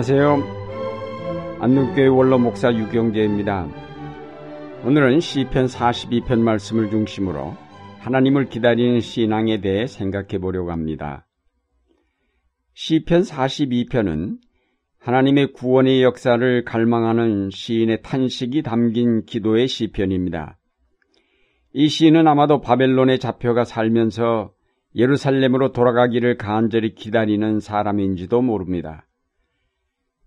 안녕하세요. 안동교회 원로 목사 유경재입니다. 오늘은 시편 42편 말씀을 중심으로 하나님을 기다리는 신앙에 대해 생각해 보려고 합니다. 시편 42편은 하나님의 구원의 역사를 갈망하는 시인의 탄식이 담긴 기도의 시편입니다. 이 시인은 아마도 바벨론에 잡혀가 살면서 예루살렘으로 돌아가기를 간절히 기다리는 사람인지도 모릅니다.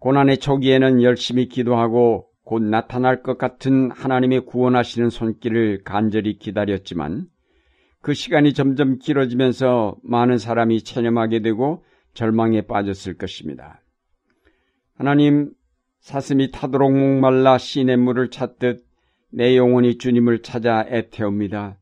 고난의 초기에는 열심히 기도하고 곧 나타날 것 같은 하나님의 구원하시는 손길을 간절히 기다렸지만 그 시간이 점점 길어지면서 많은 사람이 체념하게 되고 절망에 빠졌을 것입니다. 하나님, 사슴이 타도록 목말라 시냇물을 찾듯 내 영혼이 주님을 찾아 애태웁니다.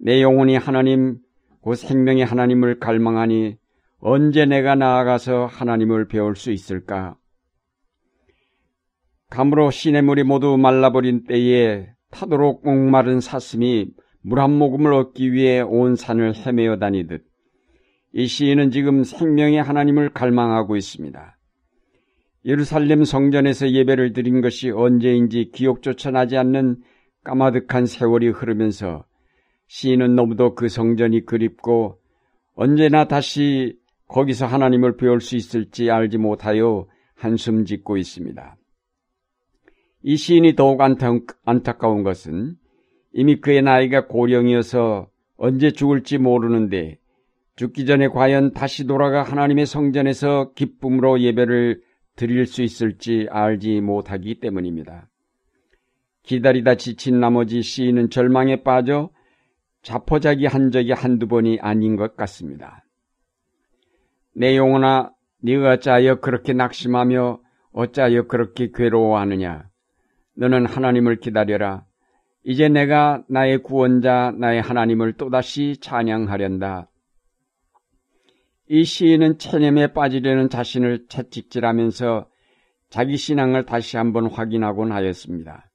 내 영혼이 하나님, 그 생명의 하나님을 갈망하니 언제 내가 나아가서 하나님을 배울 수 있을까? 감으로 시냇물이 모두 말라버린 때에 타도록 목마른 사슴이 물 한 모금을 얻기 위해 온 산을 헤매어 다니듯 이 시인은 지금 생명의 하나님을 갈망하고 있습니다. 예루살렘 성전에서 예배를 드린 것이 언제인지 기억조차 나지 않는 까마득한 세월이 흐르면서 시인은 너무도 그 성전이 그립고 언제나 다시 거기서 하나님을 배울 수 있을지 알지 못하여 한숨 짓고 있습니다. 이 시인이 더욱 안타 까운 것은 이미 그의 나이가 고령이어서 언제 죽을지 모르는데 죽기 전에 과연 다시 돌아가 하나님의 성전에서 기쁨으로 예배를 드릴 수 있을지 알지 못하기 때문입니다. 기다리다 지친 나머지 시인은 절망에 빠져 자포자기 한 적이 한두 번이 아닌 것 같습니다. 내 영혼아, 네가 어찌하여 그렇게 낙심하며 어찌하여 그렇게 괴로워하느냐? 너는 하나님을 기다려라. 이제 내가 나의 구원자, 나의 하나님을 또다시 찬양하련다. 이 시인은 체념에 빠지려는 자신을 채찍질하면서 자기 신앙을 다시 한번 확인하곤 하였습니다.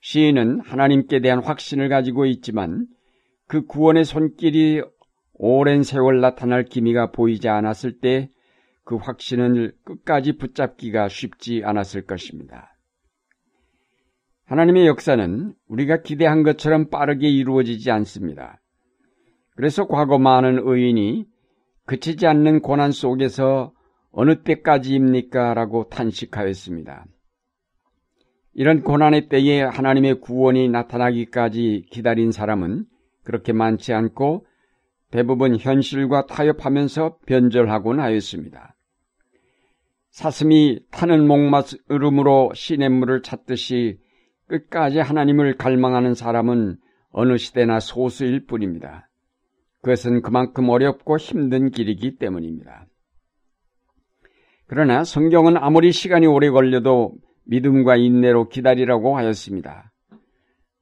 시인은 하나님께 대한 확신을 가지고 있지만 그 구원의 손길이 오랜 세월 나타날 기미가 보이지 않았을 때 그 확신을 끝까지 붙잡기가 쉽지 않았을 것입니다. 하나님의 역사는 우리가 기대한 것처럼 빠르게 이루어지지 않습니다. 그래서 과거 많은 의인이 그치지 않는 고난 속에서 어느 때까지입니까? 라고 탄식하였습니다. 이런 고난의 때에 하나님의 구원이 나타나기까지 기다린 사람은 그렇게 많지 않고 대부분 현실과 타협하면서 변절하곤 하였습니다. 사슴이 타는 목마름으로 시냇물을 찾듯이 끝까지 하나님을 갈망하는 사람은 어느 시대나 소수일 뿐입니다. 그것은 그만큼 어렵고 힘든 길이기 때문입니다. 그러나 성경은 아무리 시간이 오래 걸려도 믿음과 인내로 기다리라고 하였습니다.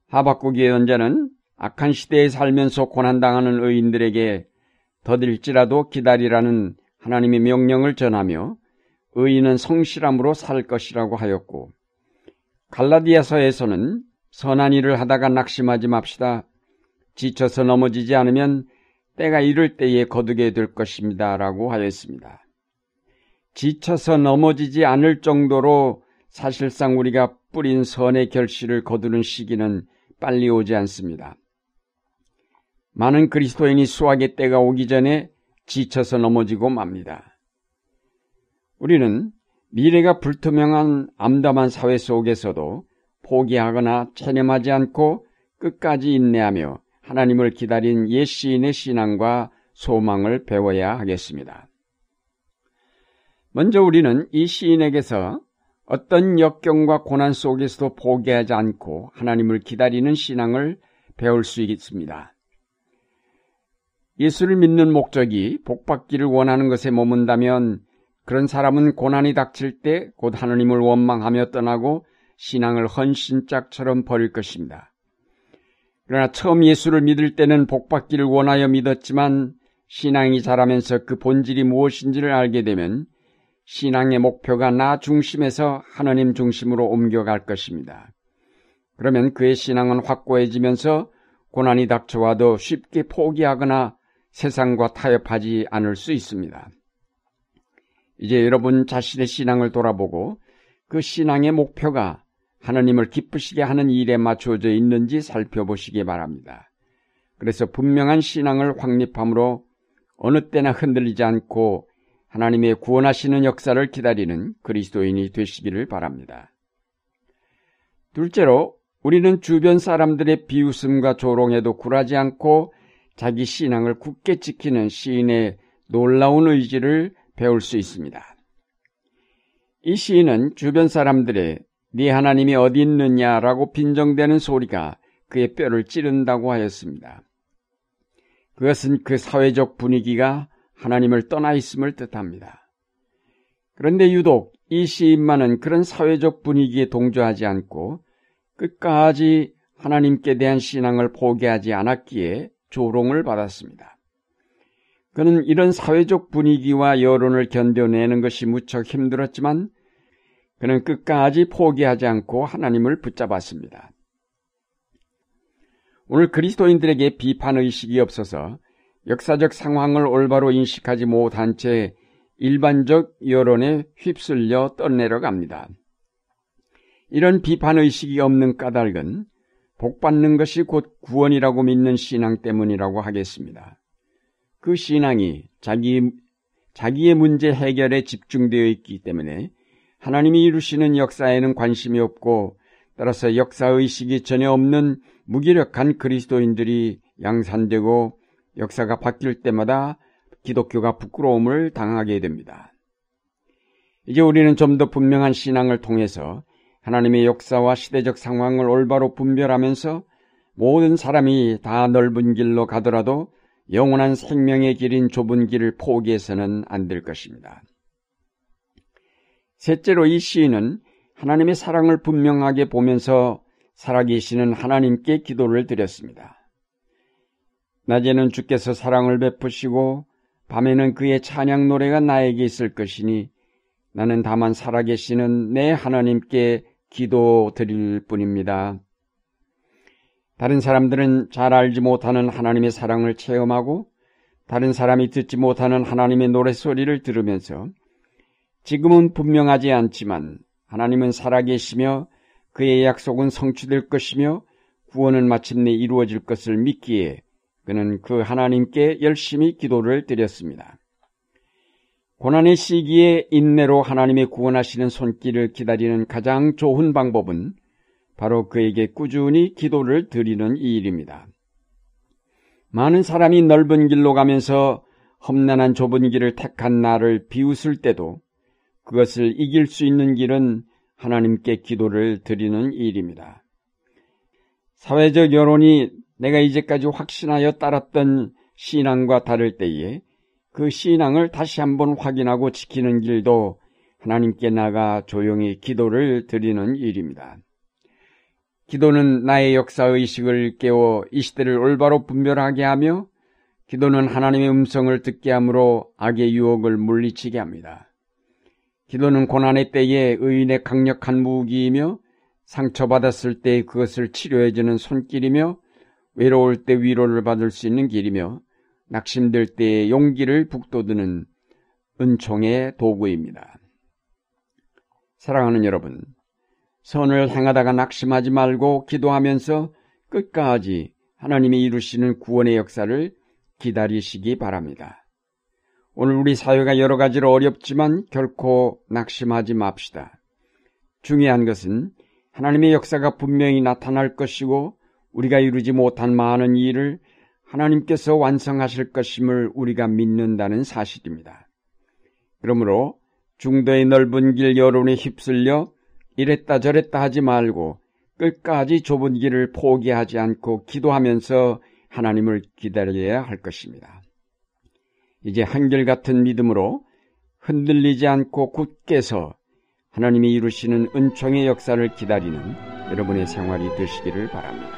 하박국 예언자는 악한 시대에 살면서 고난당하는 의인들에게 더딜지라도 기다리라는 하나님의 명령을 전하며 의인은 성실함으로 살 것이라고 하였고 갈라디아서에서는 선한 일을 하다가 낙심하지 맙시다. 지쳐서 넘어지지 않으면 때가 이를 때에 거두게 될 것입니다. 라고 하였습니다. 지쳐서 넘어지지 않을 정도로 사실상 우리가 뿌린 선의 결실을 거두는 시기는 빨리 오지 않습니다. 많은 그리스도인이 수학의 때가 오기 전에 지쳐서 넘어지고 맙니다. 우리는 미래가 불투명한 암담한 사회 속에서도 포기하거나 체념하지 않고 끝까지 인내하며 하나님을 기다린 옛 시인의 신앙과 소망을 배워야 하겠습니다. 먼저 우리는 이 시인에게서 어떤 역경과 고난 속에서도 포기하지 않고 하나님을 기다리는 신앙을 배울 수 있습니다. 예수를 믿는 목적이 복받기를 원하는 것에 머문다면 그런 사람은 고난이 닥칠 때 곧 하나님을 원망하며 떠나고 신앙을 헌신짝처럼 버릴 것입니다. 그러나 처음 예수를 믿을 때는 복받기를 원하여 믿었지만 신앙이 자라면서 그 본질이 무엇인지를 알게 되면 신앙의 목표가 나 중심에서 하나님 중심으로 옮겨갈 것입니다. 그러면 그의 신앙은 확고해지면서 고난이 닥쳐와도 쉽게 포기하거나 세상과 타협하지 않을 수 있습니다. 이제 여러분 자신의 신앙을 돌아보고 그 신앙의 목표가 하나님을 기쁘시게 하는 일에 맞춰져 있는지 살펴보시기 바랍니다. 그래서 분명한 신앙을 확립함으로 어느 때나 흔들리지 않고 하나님의 구원하시는 역사를 기다리는 그리스도인이 되시기를 바랍니다. 둘째로 우리는 주변 사람들의 비웃음과 조롱에도 굴하지 않고 자기 신앙을 굳게 지키는 시인의 놀라운 의지를 배울 수 있습니다. 이 시인은 주변 사람들의 네 하나님이 어디 있느냐라고 빈정대는 소리가 그의 뼈를 찌른다고 하였습니다. 그것은 그 사회적 분위기가 하나님을 떠나 있음을 뜻합니다. 그런데 유독 이 시인만은 그런 사회적 분위기에 동조하지 않고 끝까지 하나님께 대한 신앙을 포기하지 않았기에 조롱을 받았습니다. 그는 이런 사회적 분위기와 여론을 견뎌내는 것이 무척 힘들었지만 그는 끝까지 포기하지 않고 하나님을 붙잡았습니다. 오늘 그리스도인들에게 비판 의식이 없어서 역사적 상황을 올바로 인식하지 못한 채 일반적 여론에 휩쓸려 떠내려 갑니다. 이런 비판 의식이 없는 까닭은 복받는 것이 곧 구원이라고 믿는 신앙 때문이라고 하겠습니다. 그 신앙이 자기, 자기의 문제 해결에 집중되어 있기 때문에 하나님이 이루시는 역사에는 관심이 없고 따라서 역사의식이 전혀 없는 무기력한 그리스도인들이 양산되고 역사가 바뀔 때마다 기독교가 부끄러움을 당하게 됩니다. 이제 우리는 좀 더 분명한 신앙을 통해서 하나님의 역사와 시대적 상황을 올바로 분별하면서 모든 사람이 다 넓은 길로 가더라도 영원한 생명의 길인 좁은 길을 포기해서는 안 될 것입니다. 셋째로 이 시인은 하나님의 사랑을 분명하게 보면서 살아계시는 하나님께 기도를 드렸습니다. 낮에는 주께서 사랑을 베푸시고 밤에는 그의 찬양 노래가 나에게 있을 것이니 나는 다만 살아계시는 내 하나님께 기도 드릴 뿐입니다. 다른 사람들은 잘 알지 못하는 하나님의 사랑을 체험하고 다른 사람이 듣지 못하는 하나님의 노래소리를 들으면서 지금은 분명하지 않지만 하나님은 살아계시며 그의 약속은 성취될 것이며 구원은 마침내 이루어질 것을 믿기에 그는 그 하나님께 열심히 기도를 드렸습니다. 고난의 시기에 인내로 하나님의 구원하시는 손길을 기다리는 가장 좋은 방법은 바로 그에게 꾸준히 기도를 드리는 이 일입니다. 많은 사람이 넓은 길로 가면서 험난한 좁은 길을 택한 나를 비웃을 때도 그것을 이길 수 있는 길은 하나님께 기도를 드리는 일입니다. 사회적 여론이 내가 이제까지 확신하여 따랐던 신앙과 다를 때에 그 신앙을 다시 한번 확인하고 지키는 길도 하나님께 나가 조용히 기도를 드리는 일입니다. 기도는 나의 역사의식을 깨워 이 시대를 올바로 분별하게 하며 기도는 하나님의 음성을 듣게 하므로 악의 유혹을 물리치게 합니다. 기도는 고난의 때에 의인의 강력한 무기이며 상처받았을 때 그것을 치료해주는 손길이며 외로울 때 위로를 받을 수 있는 길이며 낙심될 때 용기를 북돋우는 은총의 도구입니다. 사랑하는 여러분, 선을 행하다가 낙심하지 말고 기도하면서 끝까지 하나님이 이루시는 구원의 역사를 기다리시기 바랍니다. 오늘 우리 사회가 여러 가지로 어렵지만 결코 낙심하지 맙시다. 중요한 것은 하나님의 역사가 분명히 나타날 것이고 우리가 이루지 못한 많은 일을 하나님께서 완성하실 것임을 우리가 믿는다는 사실입니다. 그러므로 중도의 넓은 길 여론에 휩쓸려 이랬다 저랬다 하지 말고 끝까지 좁은 길을 포기하지 않고 기도하면서 하나님을 기다려야 할 것입니다. 이제 한결같은 믿음으로 흔들리지 않고 굳게 서 하나님이 이루시는 은총의 역사를 기다리는 여러분의 생활이 되시기를 바랍니다.